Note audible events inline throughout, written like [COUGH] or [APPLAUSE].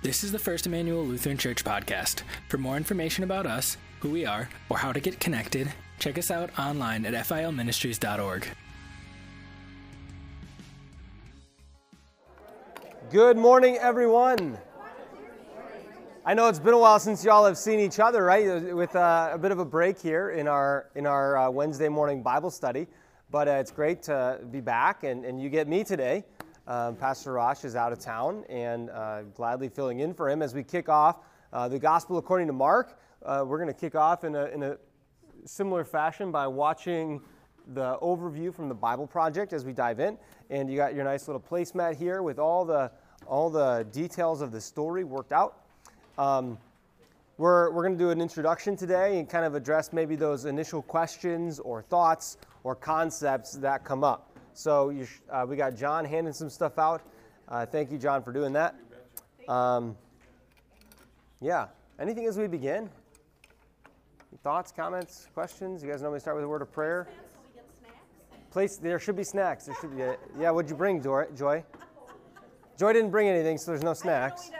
This is the First Emmanuel Lutheran Church podcast. For more information about us, who we are, or how to get connected, check us out online at filministries.org. Good morning, everyone. I know it's been a while since y'all have seen each other, right? With uh, a bit of a break here in our in our uh, Wednesday morning Bible study, but uh, it's great to be back, and, and you get me today. Um, Pastor Rosh is out of town, and uh, gladly filling in for him as we kick off uh, the Gospel according to Mark. Uh, we're going to kick off in a, in a similar fashion by watching the overview from the Bible Project as we dive in. And you got your nice little placemat here with all the all the details of the story worked out. Um, we're we're going to do an introduction today and kind of address maybe those initial questions or thoughts or concepts that come up. So sh- uh, we got John handing some stuff out. Uh, thank you, John, for doing that. Um, yeah. Anything as we begin? Thoughts, comments, questions? You guys normally start with a word of prayer. Place there should be snacks. There should be. A, yeah. What'd you bring, Joy? Joy? Joy didn't bring anything, so there's no snacks.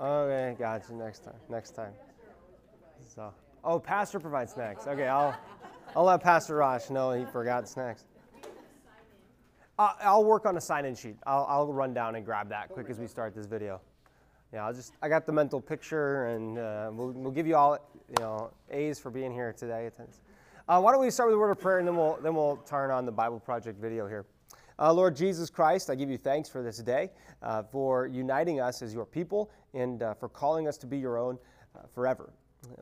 Okay, gotcha. Next time. Next time. So, oh, Pastor provides snacks. Okay, I'll I'll let Pastor Rosh know he forgot snacks. I'll work on a sign-in sheet. I'll, I'll, run down and grab that quick as we start this video. Yeah, I'll just I got the mental picture, and uh, we'll, we'll give you all you know A's for being here today. Uh, why don't we start with a word of prayer, and then we'll then we'll turn on the Bible Project video here. Uh, Lord Jesus Christ, I give you thanks for this day, uh, for uniting us as your people, and uh, for calling us to be your own uh, forever.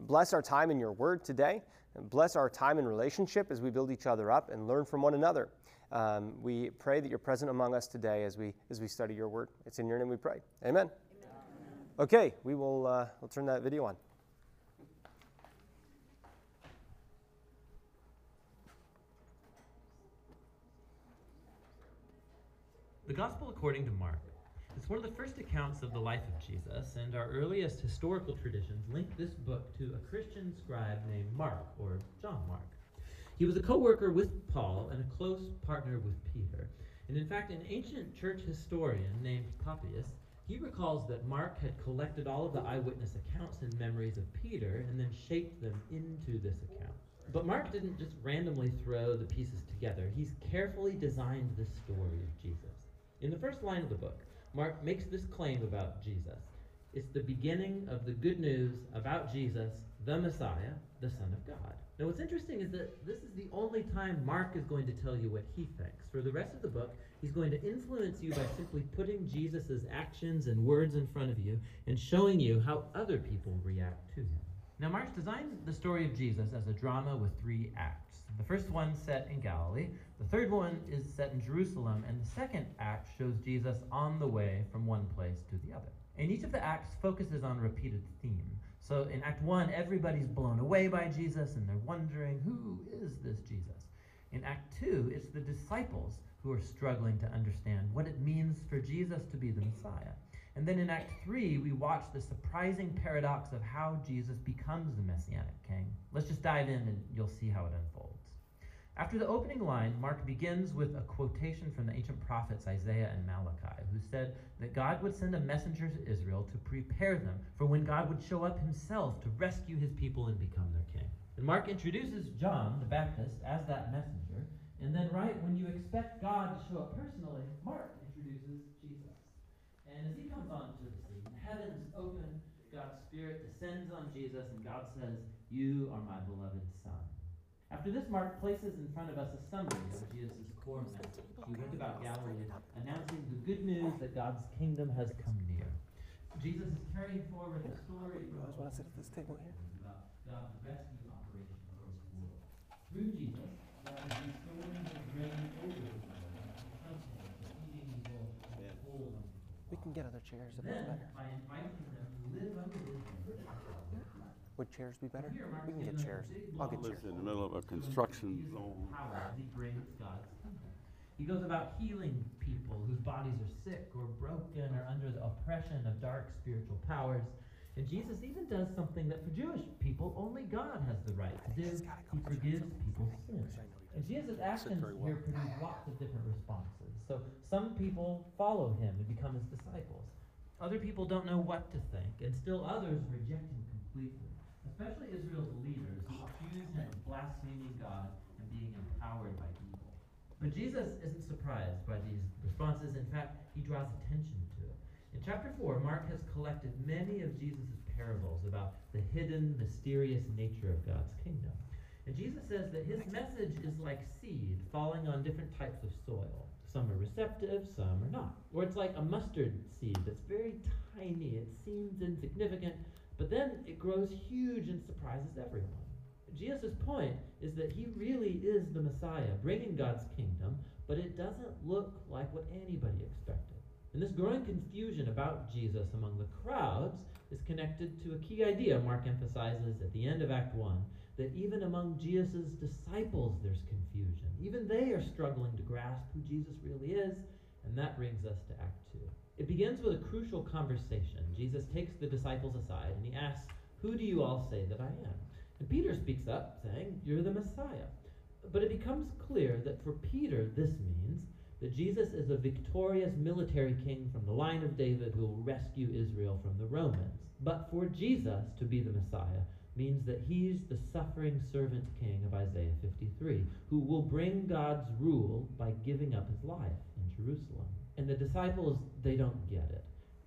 Bless our time in your word today, and bless our time in relationship as we build each other up and learn from one another. Um, we pray that you're present among us today as we as we study your word. It's in your name we pray. Amen. Amen. Okay, we will uh, we'll turn that video on. The Gospel according to Mark. It's one of the first accounts of the life of Jesus, and our earliest historical traditions link this book to a Christian scribe named Mark, or John Mark. He was a co worker with Paul and a close partner with Peter. And in fact, an ancient church historian named Papias, he recalls that Mark had collected all of the eyewitness accounts and memories of Peter and then shaped them into this account. But Mark didn't just randomly throw the pieces together. He's carefully designed the story of Jesus. In the first line of the book, Mark makes this claim about Jesus. It's the beginning of the good news about Jesus, the Messiah, the Son of God. Now, what's interesting is that this is the only time Mark is going to tell you what he thinks. For the rest of the book, he's going to influence you by simply putting Jesus' actions and words in front of you and showing you how other people react to him. Now, Mark designed the story of Jesus as a drama with three acts. The first one set in Galilee, the third one is set in Jerusalem, and the second act shows Jesus on the way from one place to the other. And each of the acts focuses on a repeated theme. So in Act 1, everybody's blown away by Jesus and they're wondering, who is this Jesus? In Act 2, it's the disciples who are struggling to understand what it means for Jesus to be the Messiah. And then in Act 3, we watch the surprising paradox of how Jesus becomes the Messianic King. Let's just dive in and you'll see how it unfolds. After the opening line, Mark begins with a quotation from the ancient prophets Isaiah and Malachi, who said that God would send a messenger to Israel to prepare them for when God would show up himself to rescue his people and become their king. And Mark introduces John the Baptist as that messenger, and then, right when you expect God to show up personally, Mark introduces Jesus. And as he comes onto the scene, the heavens open, God's Spirit descends on Jesus, and God says, You are my beloved Son. After this, Mark places in front of us a summary of Jesus' core message. He went about Galilee, announcing the good news that God's kingdom has come near. Jesus is carrying forward the story you guys want to sit at this table here? about God's rescue operation for his world. Through Jesus, God is restoring his reign over the world, confronting, defeating evil, and hold. We can get other chairs if it's better. by inviting them to live under his Would chairs be better? We can get chairs. us a big I'll get chairs. Lives in the middle of a construction zone. Power as he brings God's kingdom. He goes about healing people whose bodies are sick or broken or under the oppression of dark spiritual powers. And Jesus even does something that for Jewish people only God has the right to do. He forgives people's sins. And Jesus' actions very well. here produce lots of different responses. So some people follow him and become his disciples. Other people don't know what to think, and still others reject him completely, especially Israel's leaders who accuse him of blaspheming God and being empowered by evil. But Jesus isn't surprised by these responses. In fact, he draws attention to it. In chapter 4, Mark has collected many of Jesus' parables about the hidden, mysterious nature of God's kingdom. And Jesus says that his message is like seed falling on different types of soil. Some are receptive, some are not. Or it's like a mustard seed that's very tiny. It seems insignificant, but then it grows huge and surprises everyone. Jesus' point is that he really is the Messiah, bringing God's kingdom, but it doesn't look like what anybody expected. And this growing confusion about Jesus among the crowds is connected to a key idea Mark emphasizes at the end of Act 1 that even among Jesus' disciples there's confusion. Even they are struggling to grasp who Jesus really is, and that brings us to Act 2. It begins with a crucial conversation. Jesus takes the disciples aside and he asks, Who do you all say that I am? And Peter speaks up, saying, You're the Messiah. But it becomes clear that for Peter, this means that Jesus is a victorious military king from the line of David who will rescue Israel from the Romans. But for Jesus to be the Messiah means that he's the suffering servant king of Isaiah 53, who will bring God's rule by giving up his life in Jerusalem. And the disciples, they don't get it.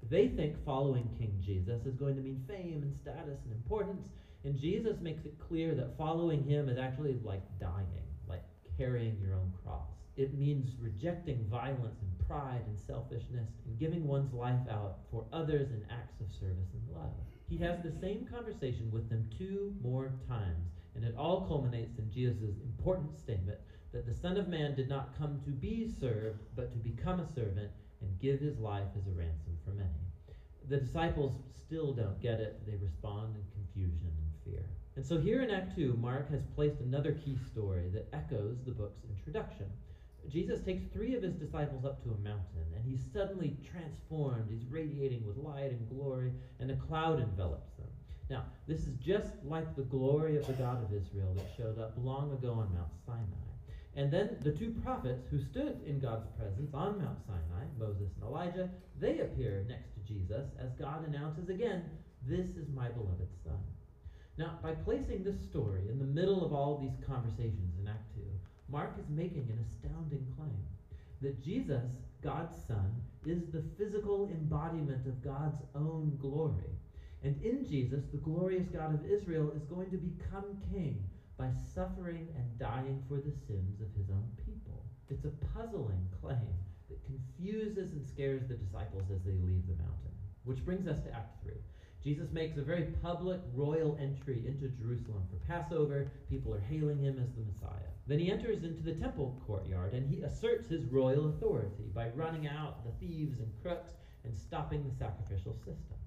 They think following King Jesus is going to mean fame and status and importance, and Jesus makes it clear that following him is actually like dying, like carrying your own cross. It means rejecting violence and pride and selfishness and giving one's life out for others in acts of service and love. He has the same conversation with them two more times, and it all culminates in Jesus' important statement that the Son of Man did not come to be served, but to become a servant and give his life as a ransom for many. The disciples still don't get it. They respond in confusion and fear. And so here in Act 2, Mark has placed another key story that echoes the book's introduction. Jesus takes three of his disciples up to a mountain, and he's suddenly transformed. He's radiating with light and glory, and a cloud envelops them. Now, this is just like the glory of the God of Israel that showed up long ago on Mount Sinai. And then the two prophets who stood in God's presence on Mount Sinai, Moses and Elijah, they appear next to Jesus as God announces again, This is my beloved Son. Now, by placing this story in the middle of all these conversations in Act 2, Mark is making an astounding claim that Jesus, God's Son, is the physical embodiment of God's own glory. And in Jesus, the glorious God of Israel is going to become king by suffering and dying for the sins of his own people. It's a puzzling claim that confuses and scares the disciples as they leave the mountain. Which brings us to Act 3. Jesus makes a very public royal entry into Jerusalem for Passover. People are hailing him as the Messiah. Then he enters into the temple courtyard and he asserts his royal authority by running out the thieves and crooks and stopping the sacrificial system.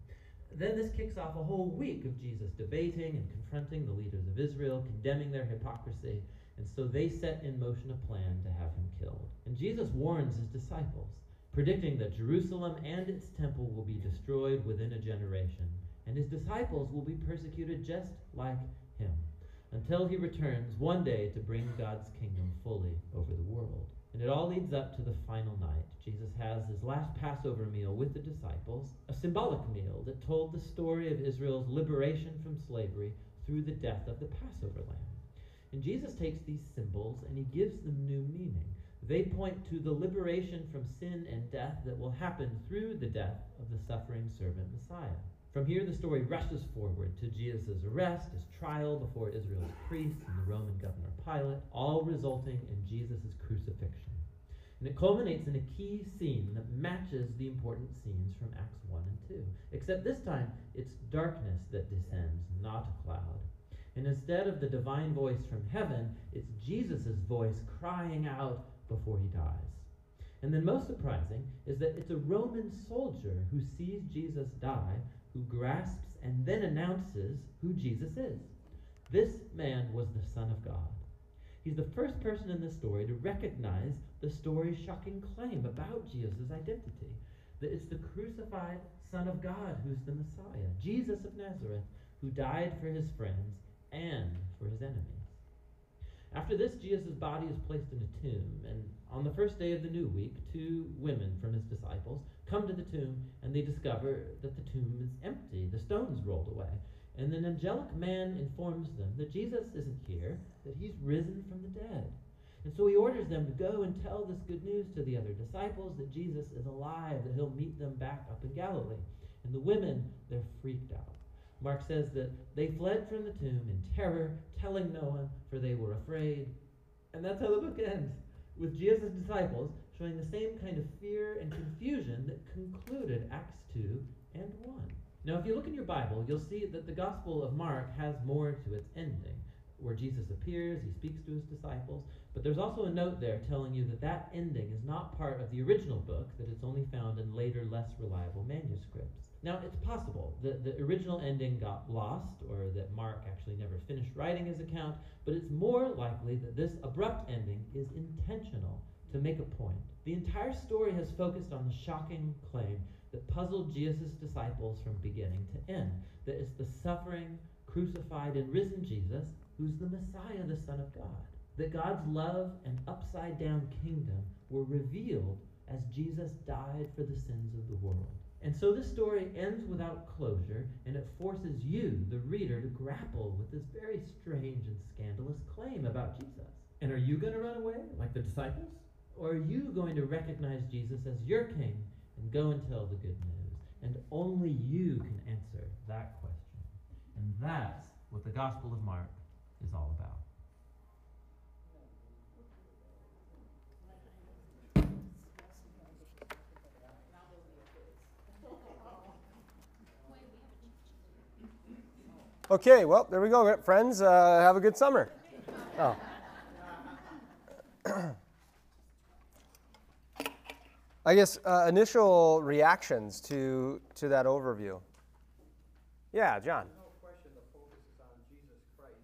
Then this kicks off a whole week of Jesus debating and confronting the leaders of Israel, condemning their hypocrisy, and so they set in motion a plan to have him killed. And Jesus warns his disciples, predicting that Jerusalem and its temple will be destroyed within a generation, and his disciples will be persecuted just like him until he returns one day to bring God's kingdom fully over the world. And it all leads up to the final night. Jesus has his last Passover meal with the disciples, a symbolic meal that told the story of Israel's liberation from slavery through the death of the Passover lamb. And Jesus takes these symbols and he gives them new meaning. They point to the liberation from sin and death that will happen through the death of the suffering servant Messiah. From here, the story rushes forward to Jesus' arrest, his trial before Israel's priests and the Roman governor Pilate, all resulting in Jesus' crucifixion. And it culminates in a key scene that matches the important scenes from Acts 1 and 2. Except this time, it's darkness that descends, not a cloud. And instead of the divine voice from heaven, it's Jesus' voice crying out before he dies. And then, most surprising, is that it's a Roman soldier who sees Jesus die who grasps and then announces who Jesus is. This man was the Son of God. He's the first person in this story to recognize the story's shocking claim about Jesus' identity that it's the crucified Son of God who's the Messiah, Jesus of Nazareth, who died for his friends and for his enemies. After this, Jesus' body is placed in a tomb, and on the first day of the new week, two women from his disciples come to the tomb and they discover that the tomb is empty, the stone's rolled away. And an angelic man informs them that Jesus isn't here, that he's risen from the dead. And so he orders them to go and tell this good news to the other disciples that Jesus is alive, that he'll meet them back up in Galilee. And the women, they're freaked out. Mark says that they fled from the tomb in terror, telling no one, for they were afraid. And that's how the book ends, with Jesus' disciples showing the same kind of fear and confusion that concluded Acts 2 and 1. Now, if you look in your Bible, you'll see that the Gospel of Mark has more to its ending, where Jesus appears, he speaks to his disciples, but there's also a note there telling you that that ending is not part of the original book, that it's only found in later, less reliable manuscripts. Now, it's possible that the original ending got lost, or that Mark actually never finished writing his account, but it's more likely that this abrupt ending is intentional to make a point. The entire story has focused on the shocking claim that puzzled Jesus' disciples from beginning to end that it's the suffering, crucified, and risen Jesus who's the Messiah, the Son of God. That God's love and upside down kingdom were revealed as Jesus died for the sins of the world. And so this story ends without closure, and it forces you, the reader, to grapple with this very strange and scandalous claim about Jesus. And are you going to run away like the disciples? Or are you going to recognize Jesus as your king and go and tell the good news? And only you can answer that question. And that's what the Gospel of Mark is all about. Okay, well, there we go, friends. Uh, have a good summer. Oh. [CLEARS THROAT] I guess uh, initial reactions to to that overview. Yeah, John. No question, the focus is on Jesus Christ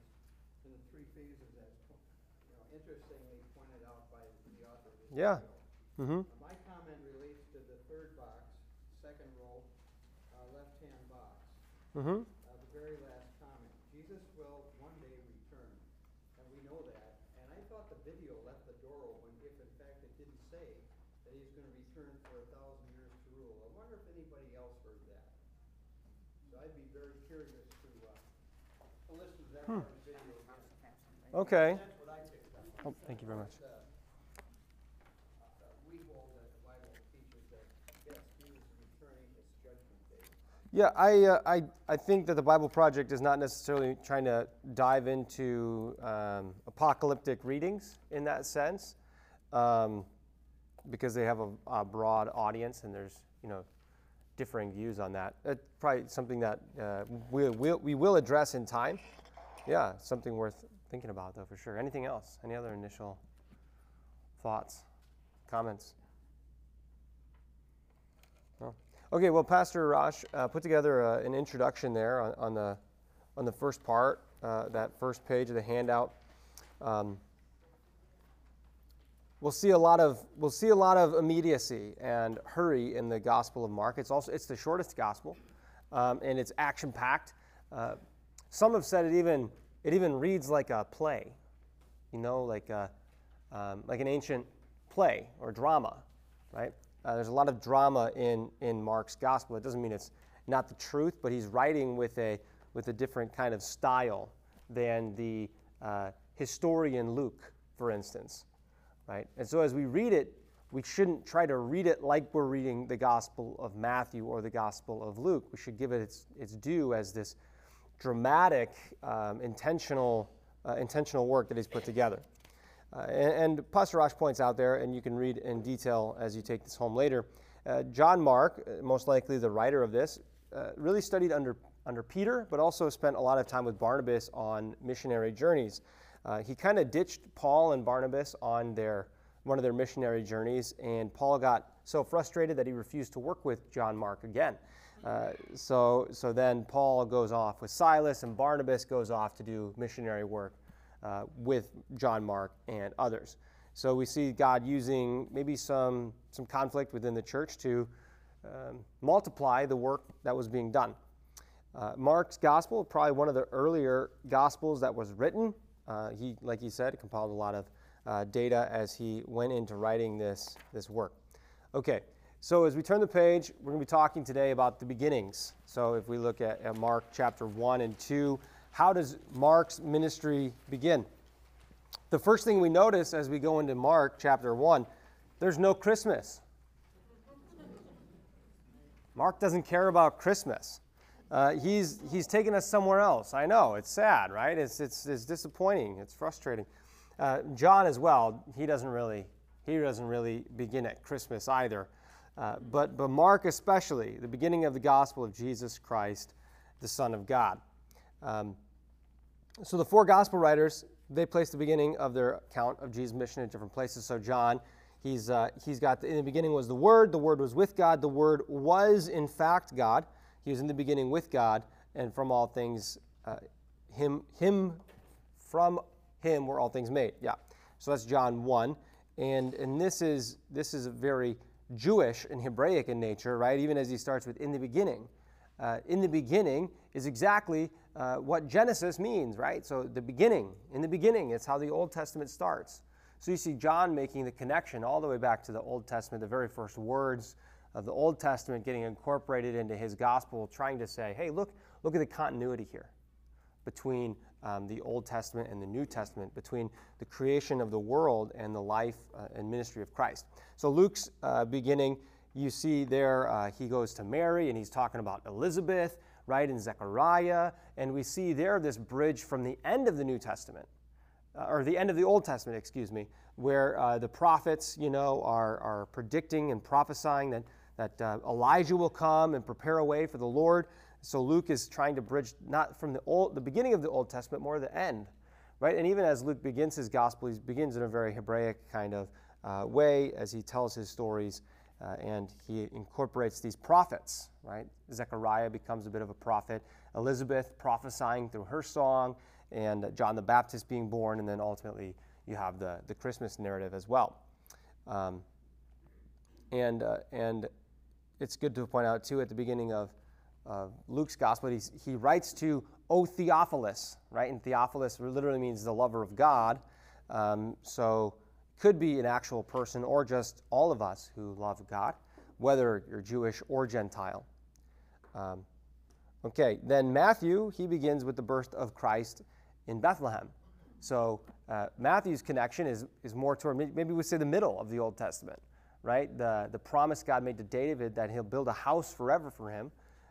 and the three phases as you know, interestingly pointed out by the author. Of this Yeah. video. Mm-hmm. My comment relates to the third box, second row, uh, left-hand box. Mm-hmm. Uh, the very last comment. Jesus will one day return, and we know that. And I thought the video left the door open if, in fact, it didn't say that he's going to return for a thousand years to rule. I wonder if anybody else heard that. So I'd be very curious to, uh, to listen to that part of the video again. Okay. That's what I picked up. Oh, thank you very much. Uh, uh, we hold that the Bible teaches that, yes, Jesus is returning, it's judgment day. Yeah, I, uh, I, I think that the Bible Project is not necessarily trying to dive into um, apocalyptic readings in that sense, um, because they have a, a broad audience and there's you know differing views on that. It's probably something that uh, we, we'll, we will address in time. Yeah, something worth thinking about though for sure. Anything else? Any other initial thoughts, comments? No? Okay, well, Pastor Rosh uh, put together uh, an introduction there on, on, the, on the first part, uh, that first page of the handout. Um, we'll see a lot of we'll see a lot of immediacy and hurry in the Gospel of Mark. It's also it's the shortest gospel, um, and it's action packed. Uh, some have said it even it even reads like a play, you know, like a, um, like an ancient play or drama, right? Uh, there's a lot of drama in in Mark's gospel. It doesn't mean it's not the truth, but he's writing with a with a different kind of style than the uh, historian Luke, for instance right? And so as we read it, we shouldn't try to read it like we're reading the Gospel of Matthew or the Gospel of Luke. We should give it its, its due as this dramatic, um, intentional, uh, intentional work that he's put together. Uh, and, and Pastor Rosh points out there, and you can read in detail as you take this home later. Uh, John Mark, uh, most likely the writer of this, uh, really studied under, under Peter, but also spent a lot of time with Barnabas on missionary journeys. Uh, he kind of ditched Paul and Barnabas on their one of their missionary journeys, and Paul got so frustrated that he refused to work with John Mark again. Uh, so, so then Paul goes off with Silas, and Barnabas goes off to do missionary work uh, with John Mark and others. So we see God using maybe some some conflict within the church to um, multiply the work that was being done. Uh, Mark's gospel, probably one of the earlier gospels that was written. Uh, he, like he said, compiled a lot of uh, data as he went into writing this, this work. Okay, So, as we turn the page, we're going to be talking today about the beginnings. So, if we look at, at Mark chapter 1 and 2, how does Mark's ministry begin? The first thing we notice as we go into Mark chapter 1, there's no Christmas. Mark doesn't care about Christmas. Uh, he's, he's taken us somewhere else. I know, it's sad, right? It's, it's, it's disappointing, it's frustrating. Uh, John as well, he doesn't really, he doesn't really begin at Christmas either. Uh, but, but Mark especially, the beginning of the gospel of Jesus Christ, the Son of God. Um, so the four gospel writers, they place the beginning of their account of Jesus' mission in different places. So John, he's, uh, he's got, the, in the beginning was the Word, the Word was with God, the Word was in fact God. He was in the beginning with God, and from all things, uh, him, him, from him were all things made. Yeah. So that's John 1. And, and this is this is a very Jewish and Hebraic in nature, right? Even as he starts with in the beginning. Uh, in the beginning is exactly uh, what Genesis means, right? So the beginning, in the beginning, it's how the Old Testament starts. So you see John making the connection all the way back to the Old Testament, the very first words of the Old Testament getting incorporated into his gospel, trying to say, hey, look, look at the continuity here between um, the Old Testament and the New Testament, between the creation of the world and the life uh, and ministry of Christ. So Luke's uh, beginning, you see there, uh, he goes to Mary and he's talking about Elizabeth, right, and Zechariah, and we see there this bridge from the end of the New Testament, uh, or the end of the Old Testament, excuse me, where uh, the prophets, you know, are, are predicting and prophesying that, that uh, Elijah will come and prepare a way for the Lord. So Luke is trying to bridge not from the old, the beginning of the Old Testament, more the end, right? And even as Luke begins his gospel, he begins in a very Hebraic kind of uh, way as he tells his stories, uh, and he incorporates these prophets, right? Zechariah becomes a bit of a prophet, Elizabeth prophesying through her song, and John the Baptist being born, and then ultimately you have the, the Christmas narrative as well. Um, and, uh, and it's good to point out, too, at the beginning of uh, Luke's gospel, he's, he writes to O Theophilus, right? And Theophilus literally means the lover of God. Um, so could be an actual person or just all of us who love God, whether you're Jewish or Gentile. Um, okay, then Matthew, he begins with the birth of Christ in Bethlehem. So uh, Matthew's connection is, is more toward, maybe we say the middle of the Old Testament, right? The, the promise God made to David that he'll build a house forever for him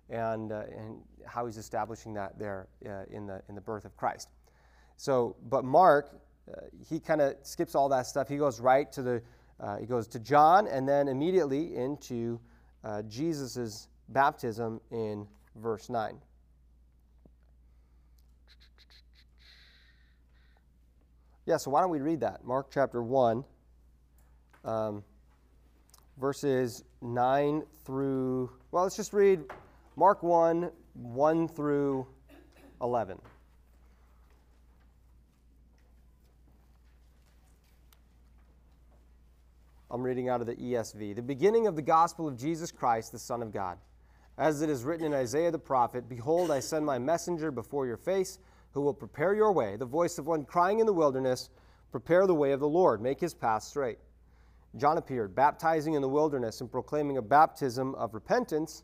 and, uh, and how he's establishing that there uh, in, the, in the birth of Christ. So, but Mark, uh, he kind of skips all that stuff. He goes right to the, uh, he goes to John and then immediately into uh, Jesus' baptism in verse 9. Yeah, so why don't we read that? Mark chapter 1, um, verses 9 through, well, let's just read Mark 1 1 through 11. I'm reading out of the ESV. The beginning of the gospel of Jesus Christ, the Son of God. As it is written in Isaiah the prophet Behold, I send my messenger before your face, who will prepare your way, the voice of one crying in the wilderness, Prepare the way of the Lord, make his path straight. John appeared, baptizing in the wilderness and proclaiming a baptism of repentance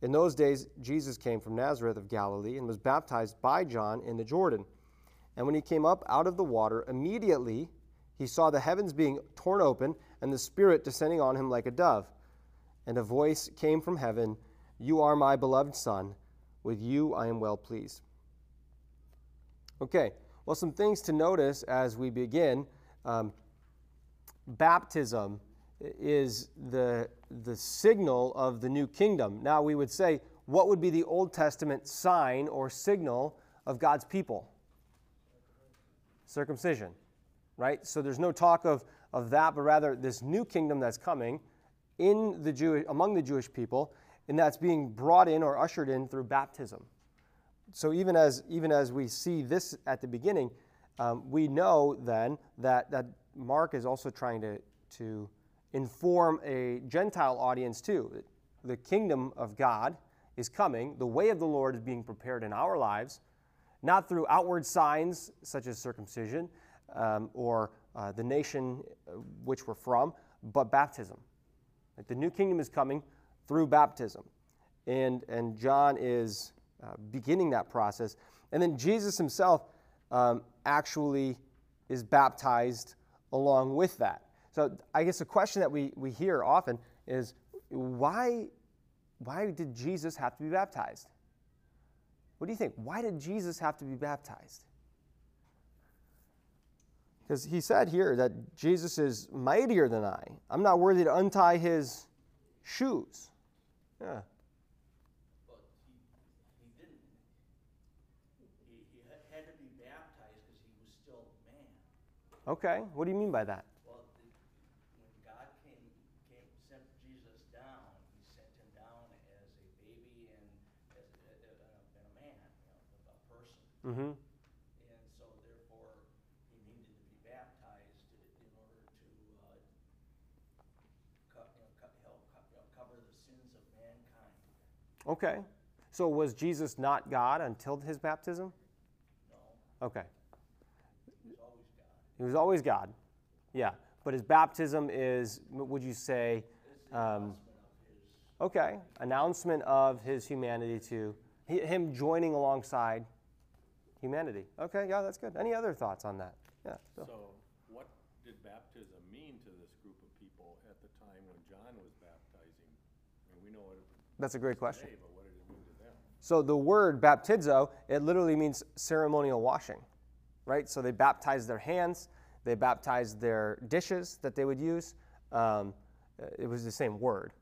In those days, Jesus came from Nazareth of Galilee and was baptized by John in the Jordan. And when he came up out of the water, immediately he saw the heavens being torn open and the Spirit descending on him like a dove. And a voice came from heaven You are my beloved Son. With you I am well pleased. Okay, well, some things to notice as we begin. Um, baptism is the, the signal of the new kingdom. Now, we would say, what would be the Old Testament sign or signal of God's people? Circumcision, right? So there's no talk of, of that, but rather this new kingdom that's coming in the Jewish, among the Jewish people. and that's being brought in or ushered in through baptism. So even as even as we see this at the beginning, um, we know then that that Mark is also trying to to inform a Gentile audience too. The kingdom of God is coming. The way of the Lord is being prepared in our lives, not through outward signs such as circumcision um, or uh, the nation uh, which we're from, but baptism. Like the new kingdom is coming through baptism. And, and John is uh, beginning that process. And then Jesus himself um, actually is baptized along with that. So I guess the question that we, we hear often is why, why did Jesus have to be baptized? What do you think? Why did Jesus have to be baptized? Because he said here that Jesus is mightier than I. I'm not worthy to untie his shoes. Yeah. But he, he didn't. He, he had to be baptized because he was still man. Okay. What do you mean by that? Well, the, when God came, came, sent Jesus down, he sent him down as a baby and as a, a, a, and a man, you know, a person. Mm-hmm. And so therefore, he needed to be baptized in order to, uh, co- you know, co- help, co- you know, cover the sins of mankind. Okay. So was Jesus not God until his baptism? No, Okay. he was always God. He was always God. Yeah. But his baptism is, would you say, um, announcement of his okay, announcement of his humanity to him joining alongside humanity. Okay, yeah, that's good. Any other thoughts on that? Yeah. Bill. So, what did baptism mean to this group of people at the time when John was baptizing? I mean, we know what it That's a great question. today, what did it mean to them? So the word baptizo, it literally means ceremonial washing, right? So they baptized their hands, they baptized their dishes that they would use. Um, it was the same word,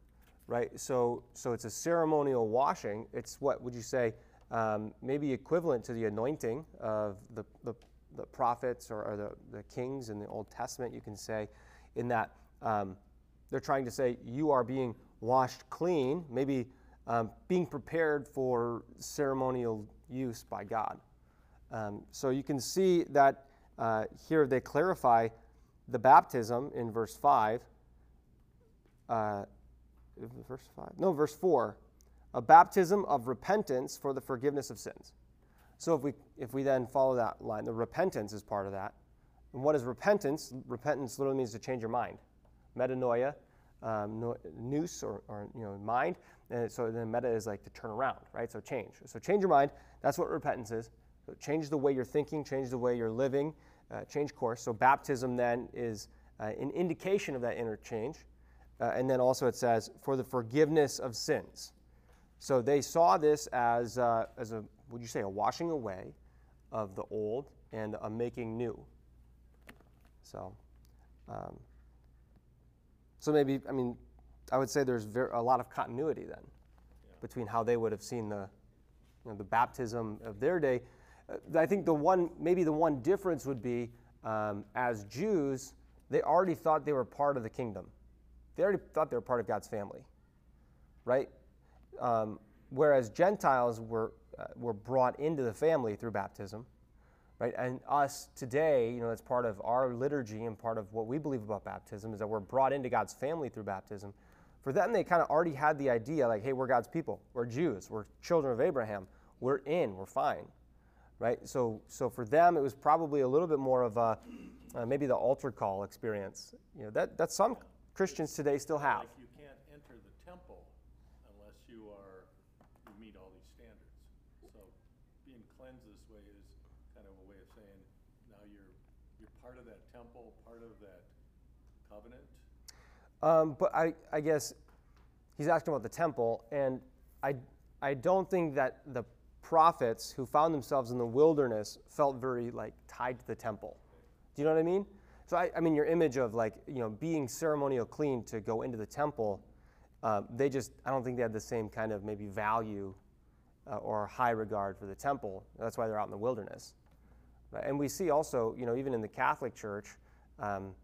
right? So so it's a ceremonial washing. It's what would you say? Um, maybe equivalent to the anointing of the the, the prophets or, or the, the kings in the Old Testament. You can say, in that um, they're trying to say you are being washed clean, maybe um, being prepared for ceremonial use by God. Um, so you can see that uh, here they clarify the baptism in verse 5. Uh, verse 5? No, verse 4. A baptism of repentance for the forgiveness of sins. So if we, if we then follow that line, the repentance is part of that. And what is repentance? Repentance literally means to change your mind. Metanoia, um, no, or, or you know mind, and so then meta is like to turn around, right? So change. So change your mind. That's what repentance is. So change the way you're thinking, change the way you're living, uh, change course. So baptism then is uh, an indication of that interchange, uh, and then also it says for the forgiveness of sins. So they saw this as uh, as a would you say a washing away of the old and a making new. So. Um, so maybe, I mean, I would say there's ver- a lot of continuity then between how they would have seen the, you know, the baptism of their day. Uh, I think the one, maybe the one difference would be um, as Jews, they already thought they were part of the kingdom. They already thought they were part of God's family, right? Um, whereas Gentiles were, uh, were brought into the family through baptism right? And us today, you know, as part of our liturgy and part of what we believe about baptism is that we're brought into God's family through baptism. For them, they kind of already had the idea, like, hey, we're God's people, we're Jews, we're children of Abraham, we're in, we're fine, right? So, so for them, it was probably a little bit more of a uh, maybe the altar call experience. You know, that that some Christians today still have. Like you can't enter the temple unless you are, you meet all these standards. So being cleansed this way is kind of a way of saying, now you're, you're part of that temple, part of that covenant. Um, but I, I guess he's asking about the temple, and I, I don't think that the prophets who found themselves in the wilderness felt very like tied to the temple. Do you know what I mean? So I, I mean, your image of like you know being ceremonial clean to go into the temple, uh, they just I don't think they had the same kind of maybe value uh, or high regard for the temple. That's why they're out in the wilderness. And we see also, you know, even in the Catholic Church. Um,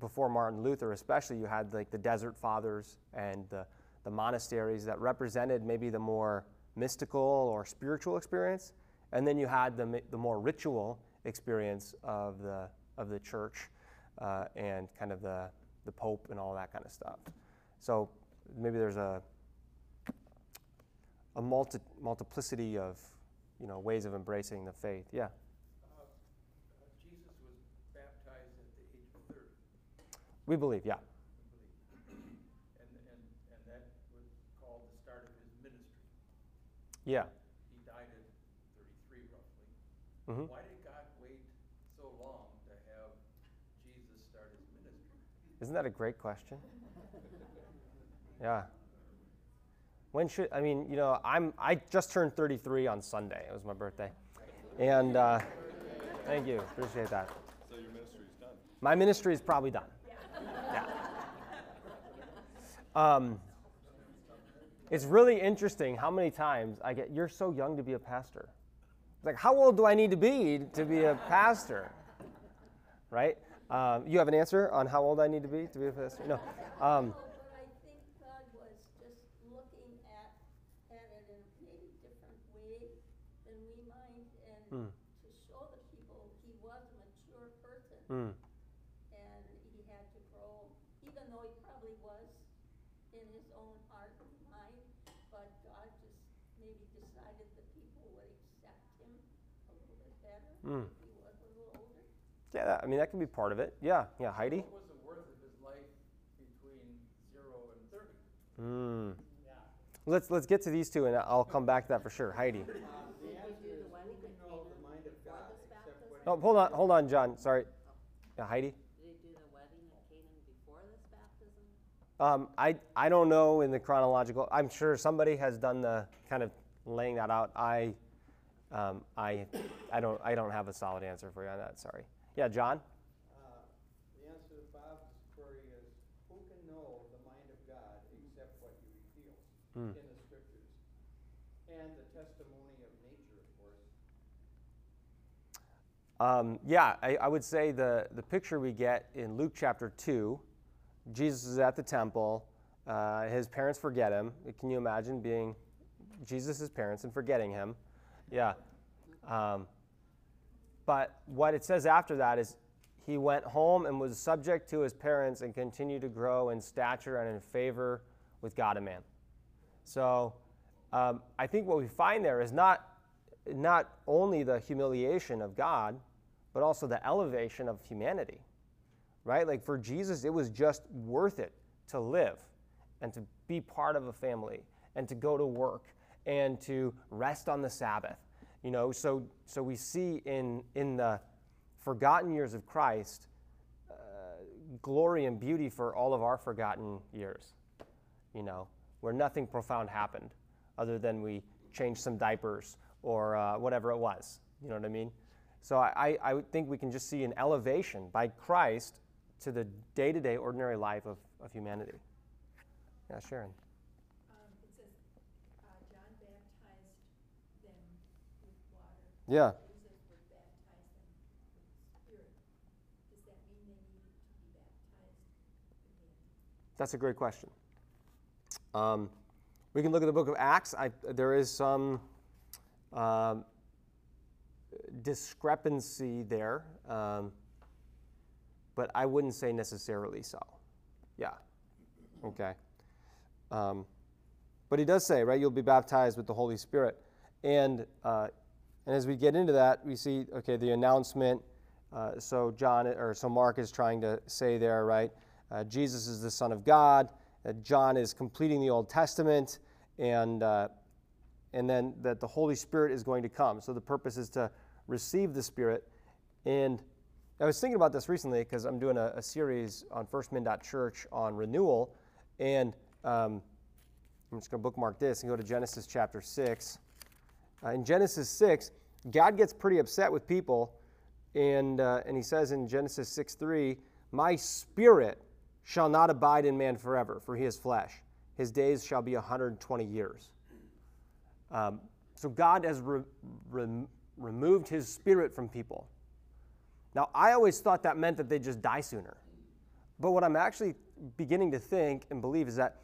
before Martin Luther, especially, you had like the Desert Fathers and the, the monasteries that represented maybe the more mystical or spiritual experience, and then you had the, the more ritual experience of the, of the church uh, and kind of the, the Pope and all that kind of stuff. So maybe there's a, a multi, multiplicity of you know, ways of embracing the faith. Yeah. Uh, uh, Jesus was baptized at the age of 30. We believe, yeah. I believe. And, and, and that was called the start of his ministry. Yeah. He died at 33 roughly. Mhm. Why did God wait so long to have Jesus start his ministry? Isn't that a great question? [LAUGHS] Yeah. When should I mean? You know, I'm I just turned 33 on Sunday. It was my birthday, and uh, thank you, appreciate that. So your ministry's done. My ministry is probably done. Um, it's really interesting how many times I get, "You're so young to be a pastor." It's like, how old do I need to be to be a pastor? Right? Um, you have an answer on how old I need to be to be a pastor? No. Um, But I think God was just looking at, at it in a maybe different way than we might, and to show the people he was a mature person, mm, and he had to grow, even though he probably was in his own heart and mind, but God just maybe decided that people would accept him a little bit better Mm. if he was a little older. Yeah, that, I mean that can be part of it. Yeah, yeah, Heidi. What was the worth of his life between 0 and 30? Mm. Let's let's get to these two, and I'll come back to that for sure. Heidi. The answer is, who can know the mind of God except what Oh, hold on, hold on, John. Sorry. Yeah, Heidi. Did they do the wedding at Canaan before this baptism? Um, I I don't know in the chronological. I'm sure somebody has done the kind of laying that out. I um, I I don't I don't have a solid answer for you on that. Sorry. Yeah, John. Uh, The answer to Bob's query is, who can know the mind of God except what he reveals Hmm. in the scriptures? And the testimony of nature, of course. Um, yeah, I, I would say the, the picture we get in Luke chapter 2, Jesus is at the temple. Uh, his parents forget him. Can you imagine being Jesus' parents and forgetting him? Yeah. Um, but what it says after that is he went home and was subject to his parents and continued to grow in stature and in favor with God and man. So um, I think what we find there is not, not only the humiliation of God, but also the elevation of humanity, right? Like for Jesus, it was just worth it to live and to be part of a family and to go to work and to rest on the Sabbath. You know, so, so we see in, in the forgotten years of Christ uh, glory and beauty for all of our forgotten years you know, where nothing profound happened other than we changed some diapers or uh, whatever it was. You know what I mean? So I, I would think we can just see an elevation by Christ to the day to day ordinary life of, of humanity. Yeah, Sharon. Um, it says, uh, John baptized them with water. Yeah. Jesus would baptize them with spirit. Does that mean they needed to be baptized again? That's a great question. Um, we can look at the book of Acts. I, there is some um, discrepancy there, um, but I wouldn't say necessarily so. Yeah. Okay. Um, but he does say, right, you'll be baptized with the Holy Spirit. And, uh, and as we get into that, we see, okay, the announcement. Uh, so John, or so Mark is trying to say there, right, uh, Jesus is the Son of God. John is completing the Old Testament, and uh, and then that the Holy Spirit is going to come. So the purpose is to receive the Spirit. And I was thinking about this recently because I'm doing a, a series on firstmin.church on renewal, and um, I'm just going to bookmark this and go to Genesis chapter 6. Uh, in Genesis 6, God gets pretty upset with people, and, uh, and he says in Genesis 6 3, My spirit shall not abide in man forever, for he is flesh. His days shall be 120 years. Um, so God has re- re- removed his spirit from people. Now, I always thought that meant that they just die sooner. But what I'm actually beginning to think and believe is that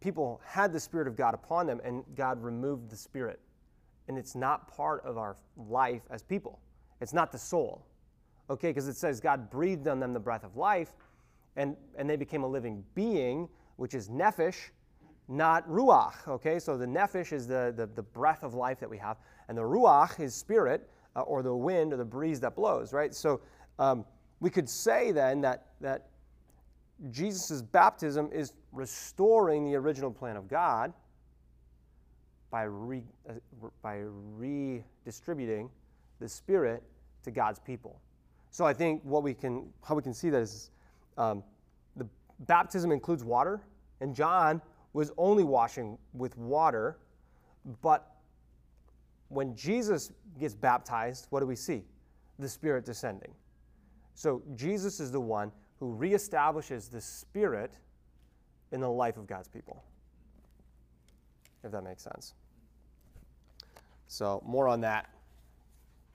people had the Spirit of God upon them, and God removed the Spirit. And it's not part of our life as people, it's not the soul. Okay, because it says God breathed on them the breath of life, and, and they became a living being, which is nephesh, not ruach. Okay, so the nephesh is the, the, the breath of life that we have, and the ruach is spirit, uh, or the wind, or the breeze that blows, right? So um, we could say then that, that Jesus' baptism is restoring the original plan of God by, re, uh, by redistributing the Spirit to God's people. So I think what we can, how we can see that is um, the baptism includes water, and John was only washing with water, but when Jesus gets baptized, what do we see? The Spirit descending. So Jesus is the one who reestablishes the Spirit in the life of God's people. If that makes sense. So, more on that,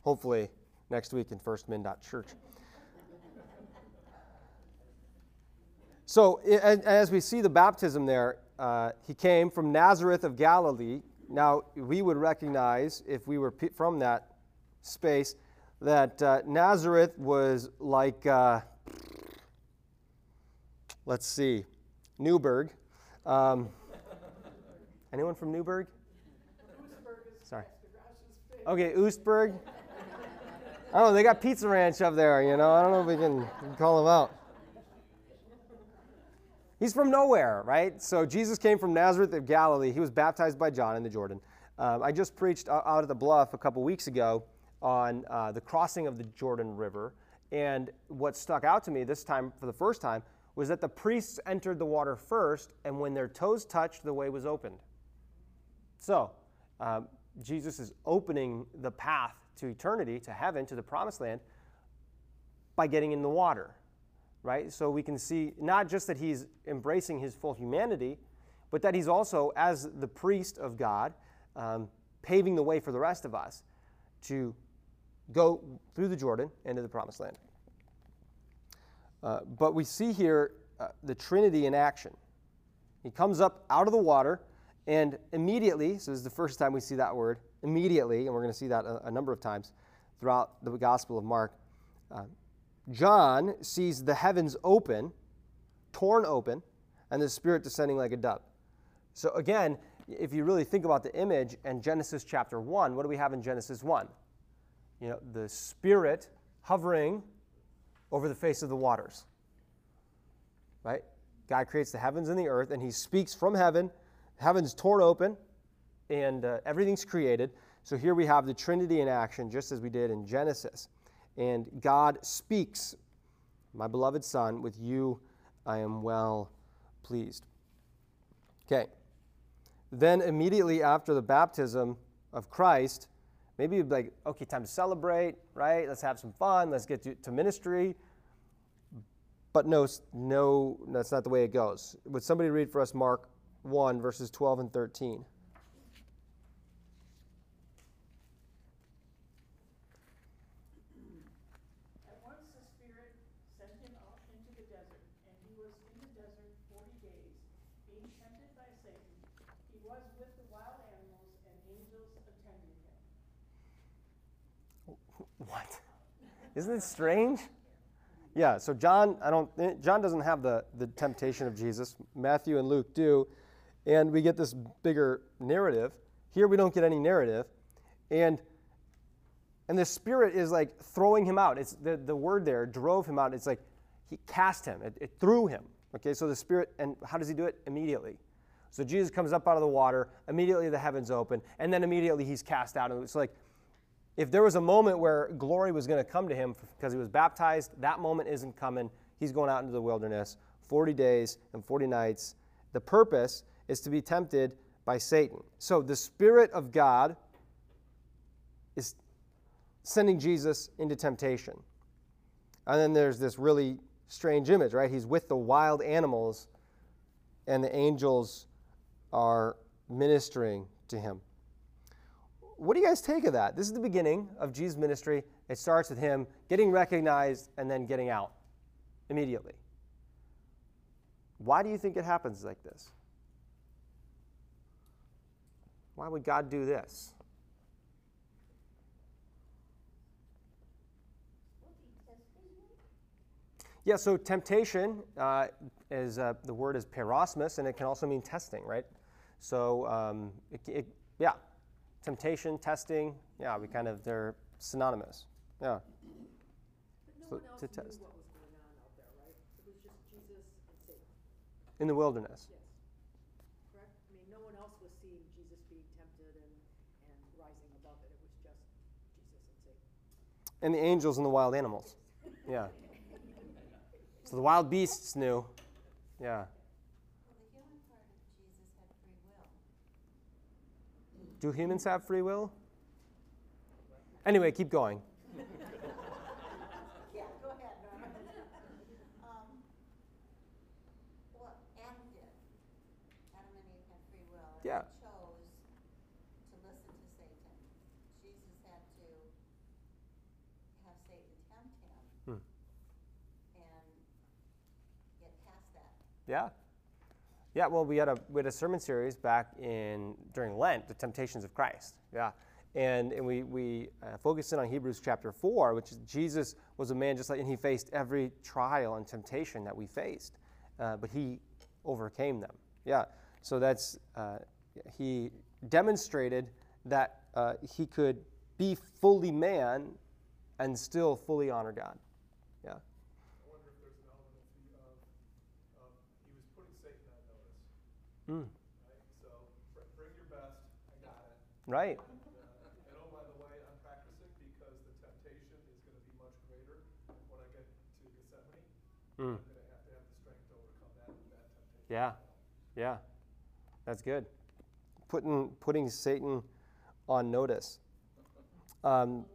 hopefully, next week in firstmin.church. So, as we see the baptism there, uh, he came from Nazareth of Galilee. Now, we would recognize, if we were from that space, that uh, Nazareth was like, uh, let's see, Newburgh. Um, anyone from Newburgh? Sorry. Okay, Oostburg. I don't know, they got Pizza Ranch up there, you know. I don't know if we can, we can call him out. He's from nowhere, right? So Jesus came from Nazareth of Galilee. He was baptized by John in the Jordan. Um, I just preached out at the bluff a couple weeks ago on uh, the crossing of the Jordan River. And what stuck out to me this time, for the first time, was that the priests entered the water first, and when their toes touched, the way was opened. So, um, Jesus is opening the path to eternity, to heaven, to the promised land, by getting in the water, right? So we can see not just that he's embracing his full humanity, but that he's also, as the priest of God, um, paving the way for the rest of us to go through the Jordan into the promised land. Uh, but we see here uh, the Trinity in action. He comes up out of the water, and immediately, so this is the first time we see that word, immediately, and we're going to see that a, a number of times throughout the Gospel of Mark. Uh, John sees the heavens open, torn open, and the Spirit descending like a dove. So again, if you really think about the image and Genesis chapter 1, what do we have in Genesis 1? You know, the Spirit hovering over the face of the waters. Right? God creates the heavens and the earth, and He speaks from heaven. Heaven's torn open, and uh, everything's created. So here we have the Trinity in action, just as we did in Genesis. And God speaks, My beloved Son, with you I am well pleased. Okay. Then immediately after the baptism of Christ, maybe like, okay, time to celebrate, right? Let's have some fun. Let's get to, to ministry. But no, no, that's not the way it goes. Would somebody read for us Mark 1, verses 12 and 13? Isn't it strange? Yeah, so John, I don't eh, John doesn't have the, the temptation of Jesus. Matthew and Luke do. And we get this bigger narrative. Here we don't get any narrative. And and the spirit is like throwing him out. It's the, the word there drove him out. It's like he cast him. It, it threw him. Okay, so the spirit, and how does he do it? Immediately. So Jesus comes up out of the water, immediately the heavens open, and then immediately he's cast out. And it's like if there was a moment where glory was going to come to him because he was baptized, that moment isn't coming. He's going out into the wilderness 40 days and 40 nights. The purpose is to be tempted by Satan. So the Spirit of God is sending Jesus into temptation. And then there's this really strange image, right? He's with the wild animals, and the angels are ministering to him. What do you guys take of that? This is the beginning of Jesus' ministry. It starts with him getting recognized and then getting out immediately. Why do you think it happens like this? Why would God do this? Yeah, so temptation uh, is uh, the word is peirasmos, and it can also mean testing, right? So, um, it, it, yeah, temptation, testing, yeah, we kind of they're synonymous. Yeah. No So, to test. what was going on out there, right? It was just Jesus and Satan, In the wilderness. yes. Correct? I mean, no one else was seeing Jesus being tempted and, and rising above it. It was just Jesus and Satan. And the angels and the wild animals. Yeah. So the wild beasts knew. Yeah. Well, the human part of Jesus had free will. Do humans have free will? Anyway, keep going. [LAUGHS] Yeah, go ahead. [LAUGHS] Um, well, Adam did. Adam and Eve had free will. Yeah. They chose to listen to Satan. Jesus had to have Satan tempt him. Hmm. And get past that. Yeah. Yeah, well, we had a we had a sermon series back in during Lent, the temptations of Christ. Yeah, and and we we uh, focused in on Hebrews chapter four, which is Jesus was a man just like, and he faced every trial and temptation that we faced, uh, but he overcame them. Yeah, so that's uh, he demonstrated that uh, he could be fully man and still fully honor God. Yeah. I wonder if there's an element of, of, of he was putting Satan on notice, Mm. right? So br- bring your best, I got it. Right. And, uh, and oh, by the way, I'm practicing because the temptation is going to be much greater when I get to Gethsemane. Mm. I'm going to have to have the strength to overcome that, that temptation. Yeah, yeah, that's good. Putting putting Satan on notice. [LAUGHS] Um,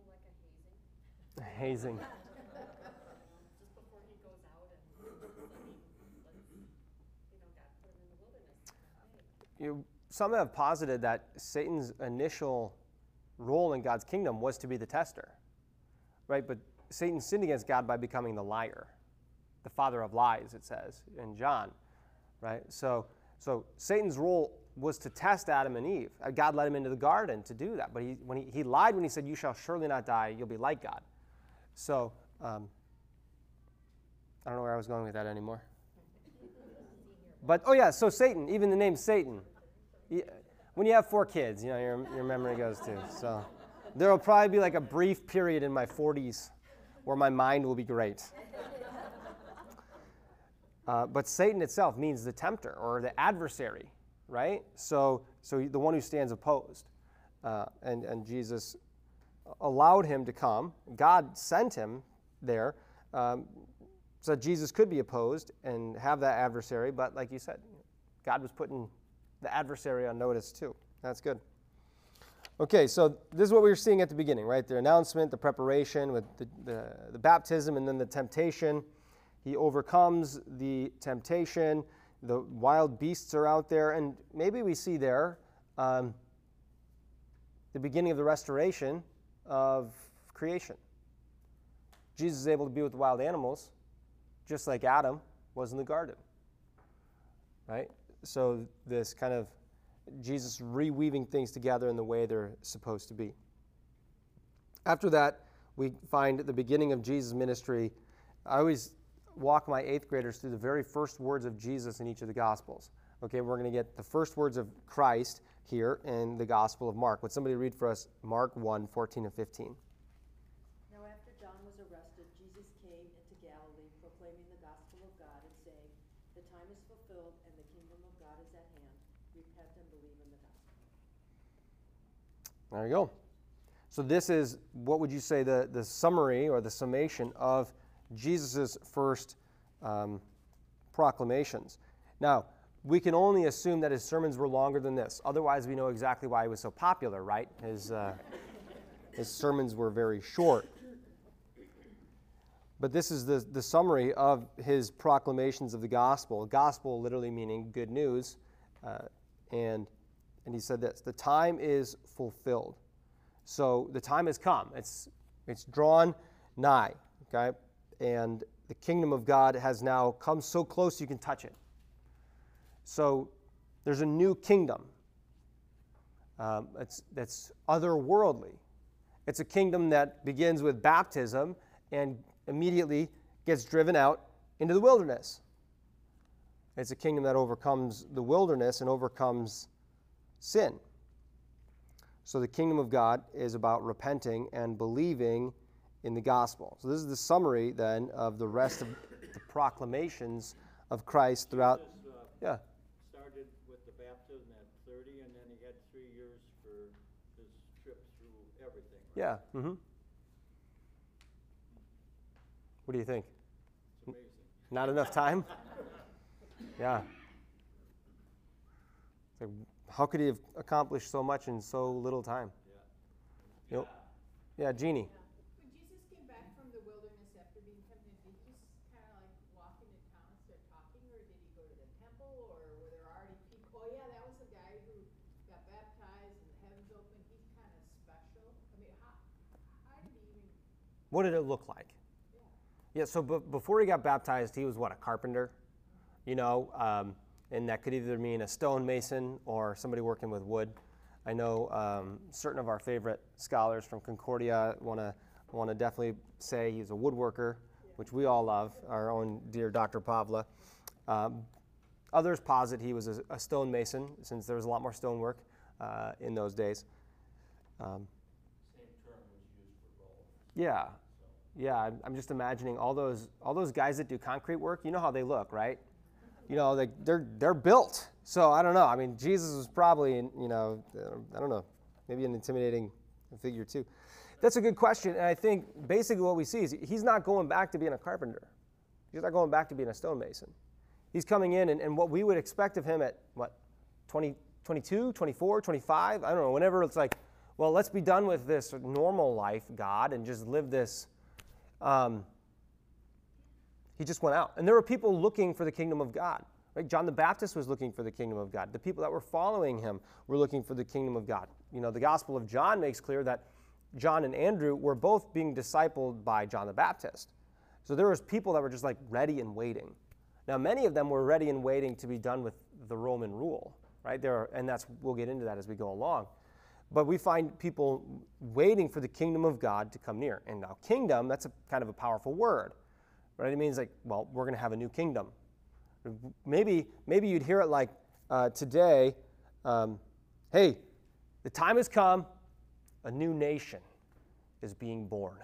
hazing. [LAUGHS] Just [LAUGHS] before he goes out and, let's, you know, God put him in the You, some have posited that Satan's initial role in God's kingdom was to be the tester, right? But Satan sinned against God by becoming the liar, the father of lies. It says in John, right? So, so Satan's role was to test Adam and Eve. Uh, God led him into the garden to do that, but he, when he, he lied when he said, "You shall surely not die; you'll be like God." So, um, I don't know where I was going with that anymore. But oh yeah, so Satan, even the name Satan. When you have four kids, you know your, your memory goes too. So there will probably be like a brief period in my 40s where my mind will be great. Uh, but Satan itself means the tempter or the adversary, right? So, so the one who stands opposed. Uh, and, and Jesus allowed him to come. God sent him there um, so Jesus could be opposed and have that adversary. But like you said, God was putting the adversary on notice too. That's good. Okay, so this is what we were seeing at the beginning, right? The announcement, the preparation with the, the, the baptism, and then the temptation. He overcomes the temptation. The wild beasts are out there, and maybe we see there um, the beginning of the restoration of creation. Jesus is able to be with the wild animals, just like Adam was in the garden. Right? So, this kind of Jesus reweaving things together in the way they're supposed to be. After that, we find at the beginning of Jesus' ministry. I always walk my eighth graders through the very first words of Jesus in each of the Gospels. Okay, we're going to get the first words of Christ here in the Gospel of Mark. Would somebody read for us Mark 1 14 and 15? Now after John was arrested, Jesus came into Galilee, proclaiming the gospel of God and saying, The time is fulfilled and the kingdom of God is at hand. Repent and believe in the gospel. There you go. So this is what would you say the, the summary or the summation of Jesus' first um, proclamations. Now, we can only assume that his sermons were longer than this. Otherwise, we know exactly why he was so popular, right? His, uh, his sermons were very short. But this is the, the summary of his proclamations of the gospel. Gospel literally meaning good news. Uh, and, and he said this the time is fulfilled. So the time has come. It's, it's drawn nigh, okay? And the kingdom of God has now come so close you can touch it. So there's a new kingdom. um, it's, that's otherworldly. It's a kingdom that begins with baptism and immediately gets driven out into the wilderness. It's a kingdom that overcomes the wilderness and overcomes sin. So the kingdom of God is about repenting and believing in the gospel. So this is the summary then of the rest of the proclamations of Christ throughout. Jesus, uh, Yeah. Started with the baptism at thirty, and then he had three years for his trip through everything. right? Yeah. Mm-hmm. What do you think? It's amazing. Not enough time? [LAUGHS] yeah. It's like, how could he have accomplished so much in so little time? Yeah. You know, yeah, Jeannie. When Jesus came back from the wilderness after being tempted, did he just kind of like walk into town and start talking, or did he go to the temple, or were there already people? Oh yeah, that was the guy who got baptized and the heavens opened. He's kind of special. I mean, how, how did he even? What did it look like? Yeah, so b- before he got baptized, he was what, a carpenter? You know, um, and that could either mean a stonemason or somebody working with wood. I know um, certain of our favorite scholars from Concordia want to want to definitely say he's a woodworker, which we all love. Our own dear Dr. Pavla. Um, others posit he was a, a stonemason, since there was a lot more stonework uh, in those days. Um, yeah, yeah. I'm, I'm just imagining all those all those guys that do concrete work. You know how they look, right? You know, like they're they're built. So I don't know. I mean, Jesus was probably, you know, I don't know, maybe an intimidating figure too. That's a good question, and I think basically what we see is he's not going back to being a carpenter. He's not going back to being a stonemason. He's coming in, and, and what we would expect of him at what, 20, 22, 24, 25, I don't know, whenever it's like, well, let's be done with this normal life, God, and just live this. Um, he just went out. And there were people looking for the kingdom of God. Right? John the Baptist was looking for the kingdom of God. The people that were following him were looking for the kingdom of God. You know, the Gospel of John makes clear that John and Andrew were both being discipled by John the Baptist. So there was people that were just like ready and waiting. Now, many of them were ready and waiting to be done with the Roman rule, right? There, are, and that's we'll get into that as we go along. But we find people waiting for the kingdom of God to come near. And now, kingdom, that's a kind of a powerful word, right? It means like, well, we're going to have a new kingdom. Maybe, maybe you'd hear it like uh, today, um, hey, the time has come, a new nation is being born.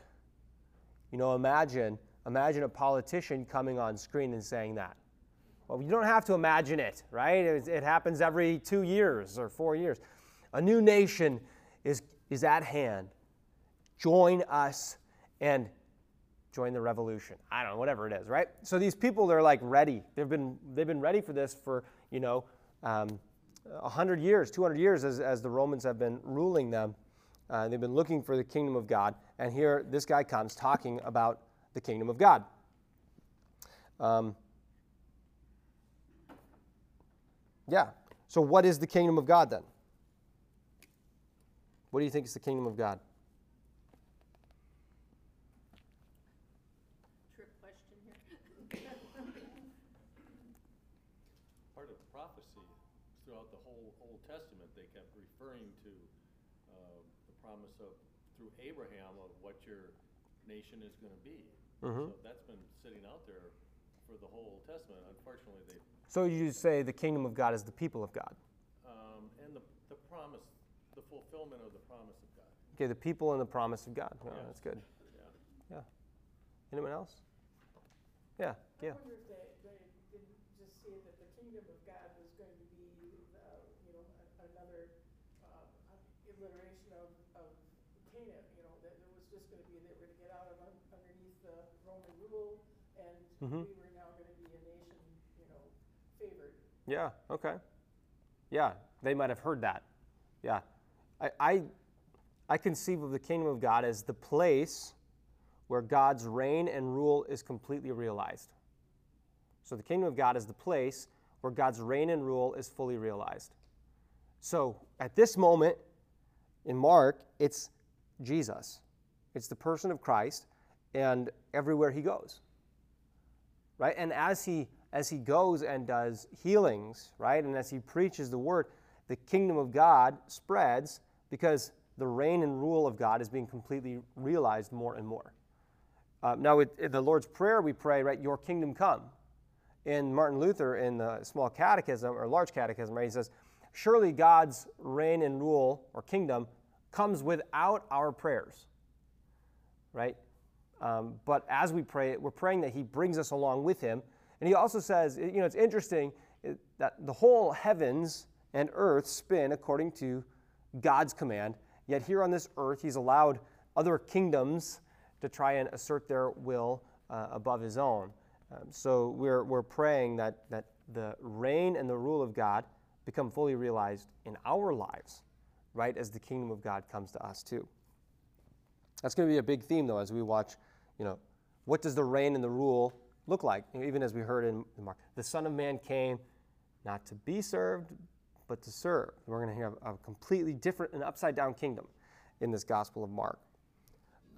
You know, imagine, imagine a politician coming on screen and saying that. Well, you don't have to imagine it, right? It, it happens every two years or four years. A new nation is, is at hand. Join us and join the revolution. I don't know, whatever it is, right? So these people, they're like ready. They've been, they've been ready for this for, you know, um, 100 years, 200 years as, as the Romans have been ruling them. Uh, they've been looking for the kingdom of God. And here this guy comes talking about the kingdom of God. Um, yeah. So, what is the kingdom of God then? What do you think is the kingdom of God? Trick question here. Part of prophecy throughout the whole Old Testament, they kept referring to uh, the promise of through Abraham of what your nation is going to be. Mhm. So that's been sitting out there for the whole Old Testament. Unfortunately, they So, you say the kingdom of God is the people of God. um, and the the promise, the fulfillment of the promise of God. Okay, the people and the promise of God. Oh, Yeah. That's good. Yeah. Yeah. Anyone else? Yeah, yeah. I wonder if they, they didn't just see that the kingdom of God was going to be, uh, you know, a- another, uh, iteration of, of Canaan, you know, that there was just gonna be, they were gonna get out of un- underneath the Roman rule, and Mhm. we were now gonna be a nation, you know, favored. Yeah, okay. Yeah, they might have heard that. Yeah. I, I, I conceive of the kingdom of God as the place where God's reign and rule is completely realized. So the kingdom of God is the place where God's reign and rule is fully realized. So at this moment in Mark, it's Jesus, it's the person of Christ, and everywhere he goes right? And as he as he goes and does healings, right, and as he preaches the word, the kingdom of God spreads because the reign and rule of God is being completely realized more and more. Uh, now, with the Lord's Prayer, we pray, right, your kingdom come. In Martin Luther, in the small catechism or large catechism, right, he says, surely God's reign and rule or kingdom comes without our prayers, right? Um, but as we pray we're praying that he brings us along with him. And he also says, you know, it's interesting that the whole heavens and earth spin according to God's command. Yet here on this earth, he's allowed other kingdoms to try and assert their will uh, above his own. Um, so we're, we're praying that, that the reign and the rule of God become fully realized in our lives, right, as the kingdom of God comes to us too. That's going to be a big theme, though, as we watch, you know, what does the reign and the rule look like? You know, even as we heard in Mark, the Son of Man came not to be served, but to serve. We're going to hear a completely different and upside down kingdom in this Gospel of Mark.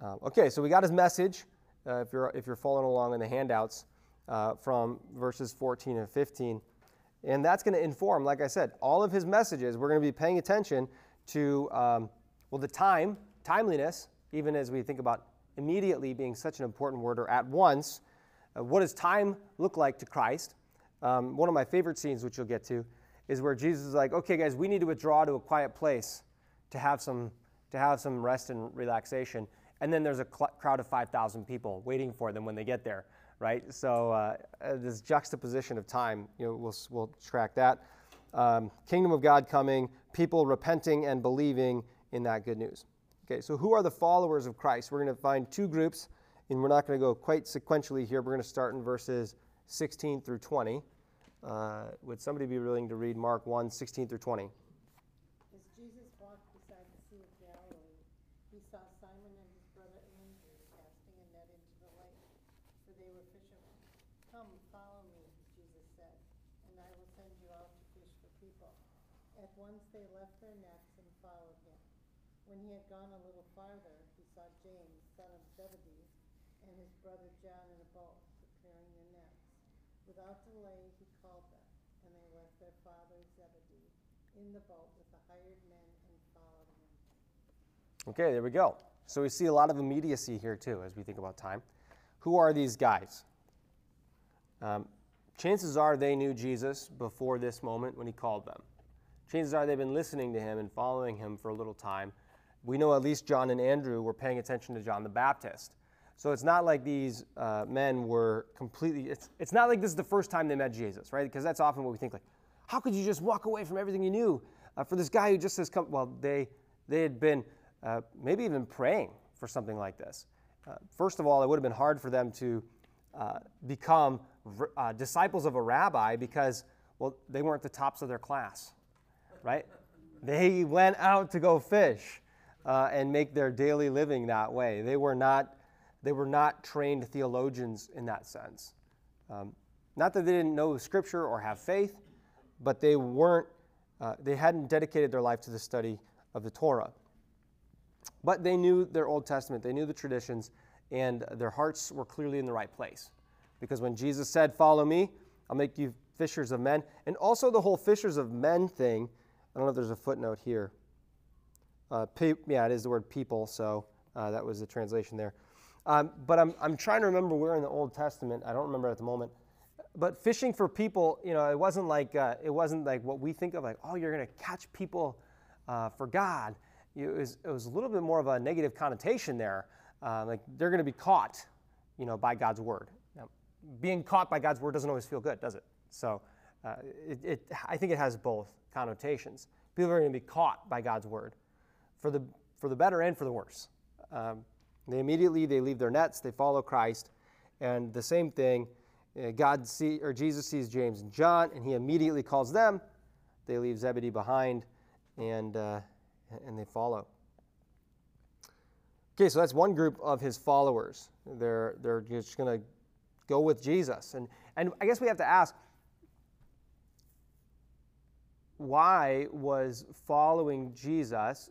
Um, okay, so we got his message. Uh, if you're if you're following along in the handouts uh, from verses 14 and 15, and that's going to inform, like I said, all of his messages. We're going to be paying attention to um, well the time, timeliness, even as we think about immediately being such an important word or at once. Uh, what does time look like to Christ? Um, one of my favorite scenes, which you'll get to, is where Jesus is like, "Okay, guys, we need to withdraw to a quiet place to have some to have some rest and relaxation." and then there's a cl- crowd of 5,000 people waiting for them when they get there, right? So uh, uh, this juxtaposition of time, you know, we'll, we'll track that. Um, kingdom of God coming, people repenting and believing in that good news. Okay, so who are the followers of Christ? We're going to find two groups, and we're not going to go quite sequentially here. We're going to start in verses 16 through 20. Uh, would somebody be willing to read Mark 1 16 through 20? they left their nets and followed him. When he gone a little farther, he saw James, son of Zebedee, and his brother John in a boat, preparing their nets. Without delay, he called them, and they left their father Zebedee in the boat with the hired men and followed him. Okay, there we go. So we see a lot of immediacy here, too, as we think about time. Who are these guys? Um, chances are they knew Jesus before this moment when he called them. Chances are they've been listening to him and following him for a little time. We know at least John and Andrew were paying attention to John the Baptist. So it's not like these uh, men were completely, it's, it's not like this is the first time they met Jesus, right? Because that's often what we think like, how could you just walk away from everything you knew uh, for this guy who just has come? Well, they, they had been uh, maybe even praying for something like this. Uh, first of all, it would have been hard for them to uh, become uh, disciples of a rabbi because, well, they weren't the tops of their class right? They went out to go fish uh, and make their daily living that way. They were not, they were not trained theologians in that sense. Um, not that they didn't know Scripture or have faith, but they weren't, uh, they hadn't dedicated their life to the study of the Torah. But they knew their Old Testament, they knew the traditions, and their hearts were clearly in the right place. Because when Jesus said, Follow me, I'll make you fishers of men, and also the whole fishers of men thing I don't know if there's a footnote here. Uh, yeah, it is the word people, so uh, that was the translation there. Um, but I'm, I'm trying to remember where in the Old Testament. I don't remember at the moment. But fishing for people, you know, it wasn't like uh, it wasn't like what we think of, like oh, you're going to catch people uh, for God. It was, it was a little bit more of a negative connotation there. Uh, like they're going to be caught, you know, by God's word. Now, being caught by God's word doesn't always feel good, does it? So uh, it, it, I think it has both connotations. People are going to be caught by God's word for the, for the better and for the worse. Um, they immediately they leave their nets, they follow Christ, and the same thing. Uh, God see or Jesus sees James and John, and he immediately calls them. They leave Zebedee behind, and uh, and they follow. Okay, so that's one group of his followers. They're they're just to go with Jesus, and and I guess we have to ask why was following Jesus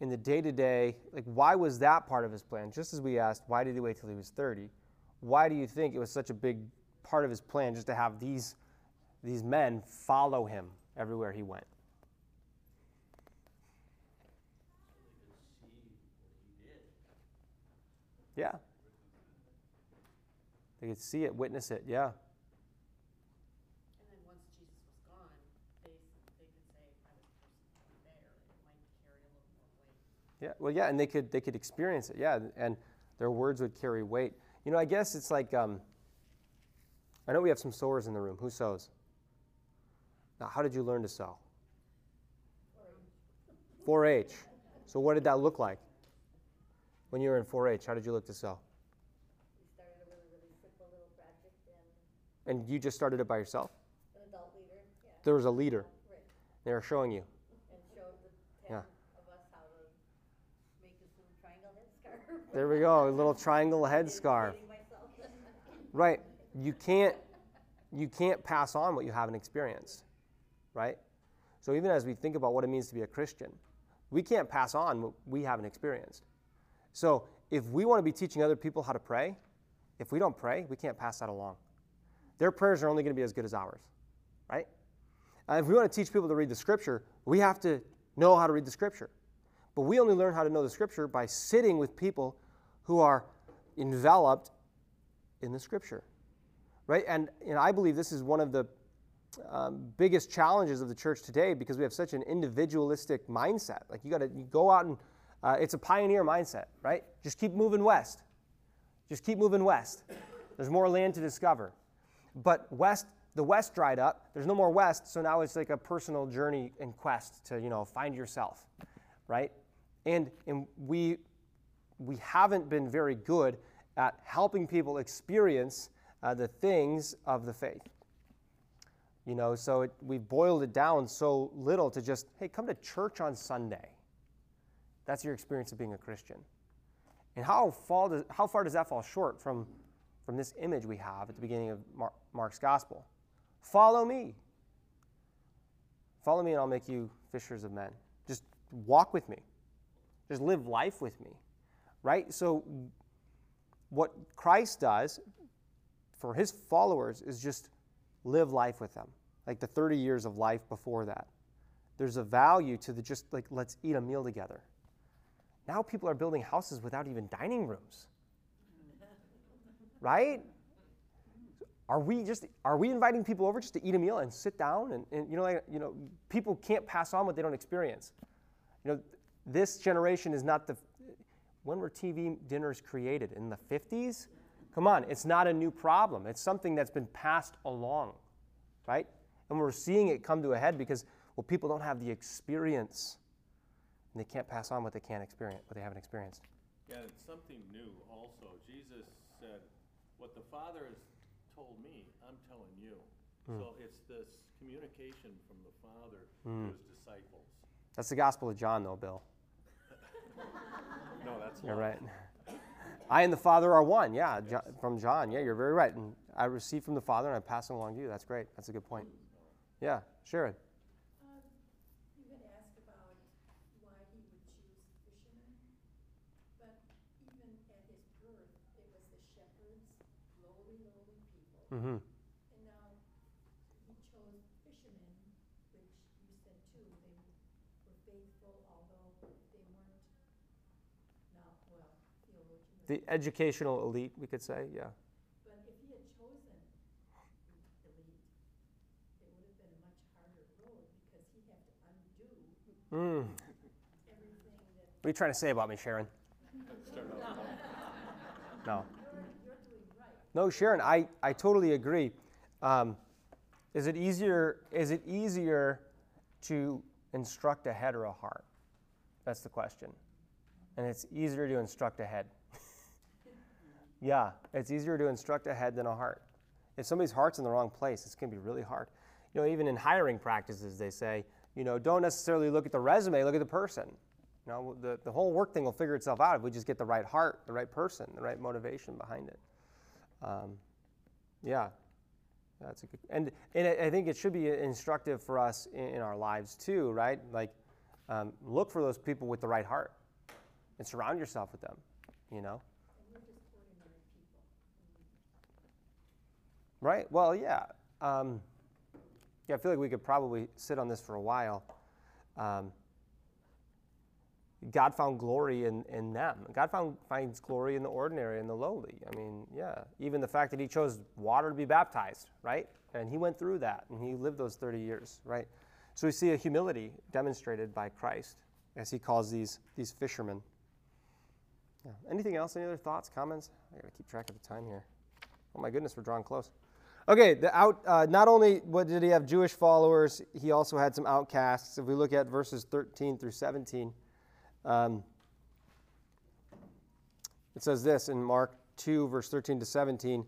in the day to day, like, why was that part of his plan? Just as we asked, why did he wait till he was 30? Why do you think it was such a big part of his plan just to have these, these men follow him everywhere he went. Yeah. They could see it, witness it, yeah. And then once Jesus was gone, they, they could say, I was personally there, it might carry a little more weight. Yeah, well, yeah, and they could they could experience it, yeah, and their words would carry weight. You know, I guess it's like um, I know we have some sewers in the room. Who sews? Now, how did you learn to sew? 4-H. So, what did that look like when you were in 4-H? How did you look to sew? We started a really, really simple little project and And you just started it by yourself? an adult leader, yeah. There was a leader. Right. They were showing you. And showed the Yeah. ten of us how to make this little triangle headscarf. There we go, a little triangle headscarf. Right. You can't you can't pass on what you haven't experienced. Right? So even as we think about what it means to be a Christian, we can't pass on what we haven't experienced. So if we want to be teaching other people how to pray, if we don't pray, we can't pass that along. Their prayers are only going to be as good as ours. Right? Uh, if we want to teach people to read the scripture, we have to know how to read the scripture. But we only learn how to know the scripture by sitting with people who are enveloped in the scripture right? And, and i believe this is one of the um, biggest challenges of the church today because we have such an individualistic mindset. Like you got to go out and uh, it's a pioneer mindset right? Just keep moving west. Just keep moving west. There's more land to discover. But west the west dried up. There's no more west so now it's like a personal journey and quest to you know find yourself right? And and we we haven't been very good at helping people experience uh, the things of the faith. You know, so it, we've boiled it down so little to just, hey, come to church on Sunday. That's your experience of being a Christian. And how, fall does, how far does that fall short from, from this image we have at the beginning of Mar- Mark's gospel? Follow me. Follow me, and I'll make you fishers of men. Just walk with me. Just live life with me. Right? So, what Christ does for his followers is just live life with them, like the 30 years of life before that. There's a value to the just like, let's eat a meal together. Now people are building houses without even dining rooms. Right? Are we just are we inviting people over just to eat a meal and sit down and, and you know like, you know people can't pass on what they don't experience. You know this generation is not the when were TV dinners created in the 50s? Come on, it's not a new problem. It's something that's been passed along, right? And we're seeing it come to a head because, well, people don't have the experience and they can't pass on what they can't experience, what they haven't experienced. Yeah, it's something new also. Jesus said, What the Father has told me, I'm telling you. Hmm. So it's this communication from the Father Hmm. to his disciples. That's the Gospel of John, though, Bill. [LAUGHS] No, that's You're right. [LAUGHS] I and the Father are one. Yeah, Jo- from John. Yeah, you're very right. And I receive from the Father and I pass it along to you. That's great. That's a good point. Yeah, Sharon. Um, you had asked about why he would choose fishermen, but even at his birth, it was the shepherds, lowly, lowly people. Mm-hmm. And now he chose fishermen, which you said too, they were faithful, although they weren't, now, well, theologian. The educational elite, we could say. Yeah. But if he had chosen the elite, it would have been a much harder road because he'd have to undo Mm. everything that. What are you trying to say about me, Sharon? No. You're. No, Sharon, I, I totally agree. Um, is it easier is it easier to instruct a head or a heart? That's the question. And it's easier to instruct a head. Yeah, it's easier to instruct a head than a heart. If somebody's heart's in the wrong place, it's going to be really hard. You know, even in hiring practices, they say, you know, don't necessarily look at the resume, look at the person. You know, the, the whole work thing will figure itself out if we just get the right heart, the right person, the right motivation behind it. Um, yeah, that's a good. And and I think it should be instructive for us in, in our lives too, right? Like, um, look for those people with the right heart, and surround yourself with them. You know. And we're just ordinary people. Right. Well, yeah. Um, yeah, I feel like we could probably sit on this for a while. Um, God found glory in, in them. God found, finds glory in the ordinary and the lowly. I mean, yeah, even the fact that he chose water to be baptized, right? And he went through that and he lived those 30 years, right? So we see a humility demonstrated by Christ as he calls these, these fishermen. Yeah. Anything else? Any other thoughts, comments? I got to keep track of the time here. Oh my goodness, we're drawing close. Okay, the out. Uh, not only what did he have Jewish followers, he also had some outcasts. If we look at verses 13 through 17, um, it says this in Mark 2, verse 13 to 17.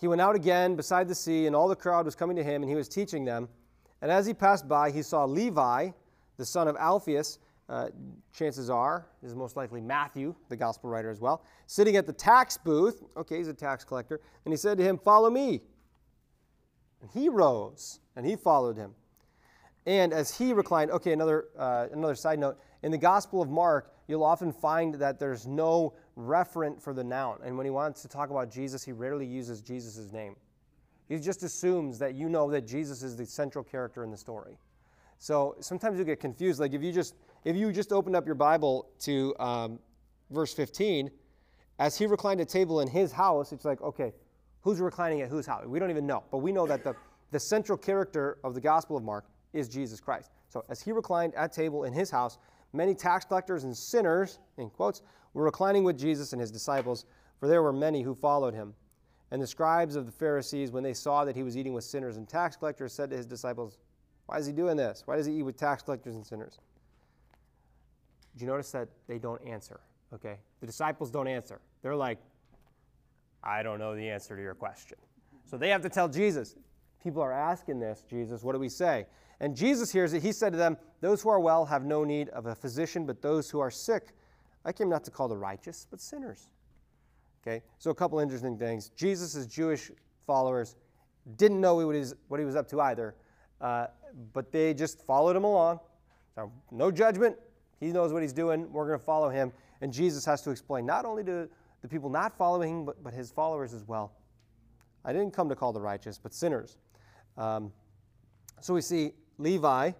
He went out again beside the sea, and all the crowd was coming to him, and he was teaching them. And as he passed by, he saw Levi, the son of Alphaeus, uh, chances are, is most likely Matthew, the gospel writer as well, sitting at the tax booth. Okay, he's a tax collector. And he said to him, Follow me. And he rose and he followed him. And as he reclined, okay, another, uh, another side note. In the Gospel of Mark, you'll often find that there's no referent for the noun. And when he wants to talk about Jesus, he rarely uses Jesus' name. He just assumes that you know that Jesus is the central character in the story. So sometimes you get confused. Like if you just if you just opened up your Bible to um, verse 15, as he reclined at table in his house, it's like, okay, who's reclining at whose house? We don't even know. But we know that the, the central character of the Gospel of Mark is Jesus Christ. So as he reclined at table in his house, many tax collectors and sinners, in quotes, were reclining with Jesus and his disciples, for there were many who followed him. And the scribes of the Pharisees, when they saw that he was eating with sinners and tax collectors, said to his disciples, Why is he doing this? Why does he eat with tax collectors and sinners? Do you notice that they don't answer? Okay? The disciples don't answer. They're like, I don't know the answer to your question. So they have to tell Jesus, People are asking this, Jesus, what do we say? And Jesus hears it. He said to them, Those who are well have no need of a physician, but those who are sick, I came not to call the righteous, but sinners. Okay, so a couple interesting things. Jesus' Jewish followers didn't know what he was, up to either, uh, but they just followed him along. So no judgment. He knows what he's doing. We're going to follow him. And Jesus has to explain not only to the people not following him, but, but his followers as well. I didn't come to call the righteous, but sinners. Um, so we see Levi,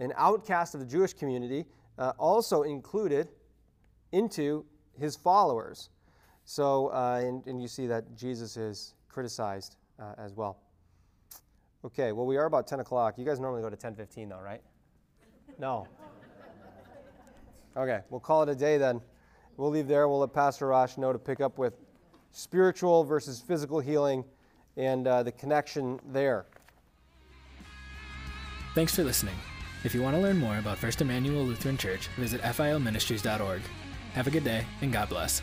an outcast of the Jewish community, uh, also included into his followers. So, uh, and, and, you see that Jesus is criticized uh, as well. Okay, well, we are about 10 o'clock. You guys normally go to 10.15 though, right? No. Okay, we'll call it a day then. We'll leave there. We'll let Pastor Rosh know to pick up with spiritual versus physical healing and uh, the connection there. Thanks for listening. If you want to learn more about First Emmanuel Lutheran Church, visit filministries.org. Have a good day, and God bless.